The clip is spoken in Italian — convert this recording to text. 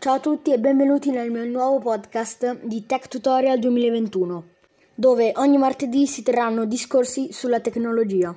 Ciao a tutti e benvenuti nel mio nuovo podcast di Tech Tutorial 2021, dove ogni martedì si terranno discorsi sulla tecnologia.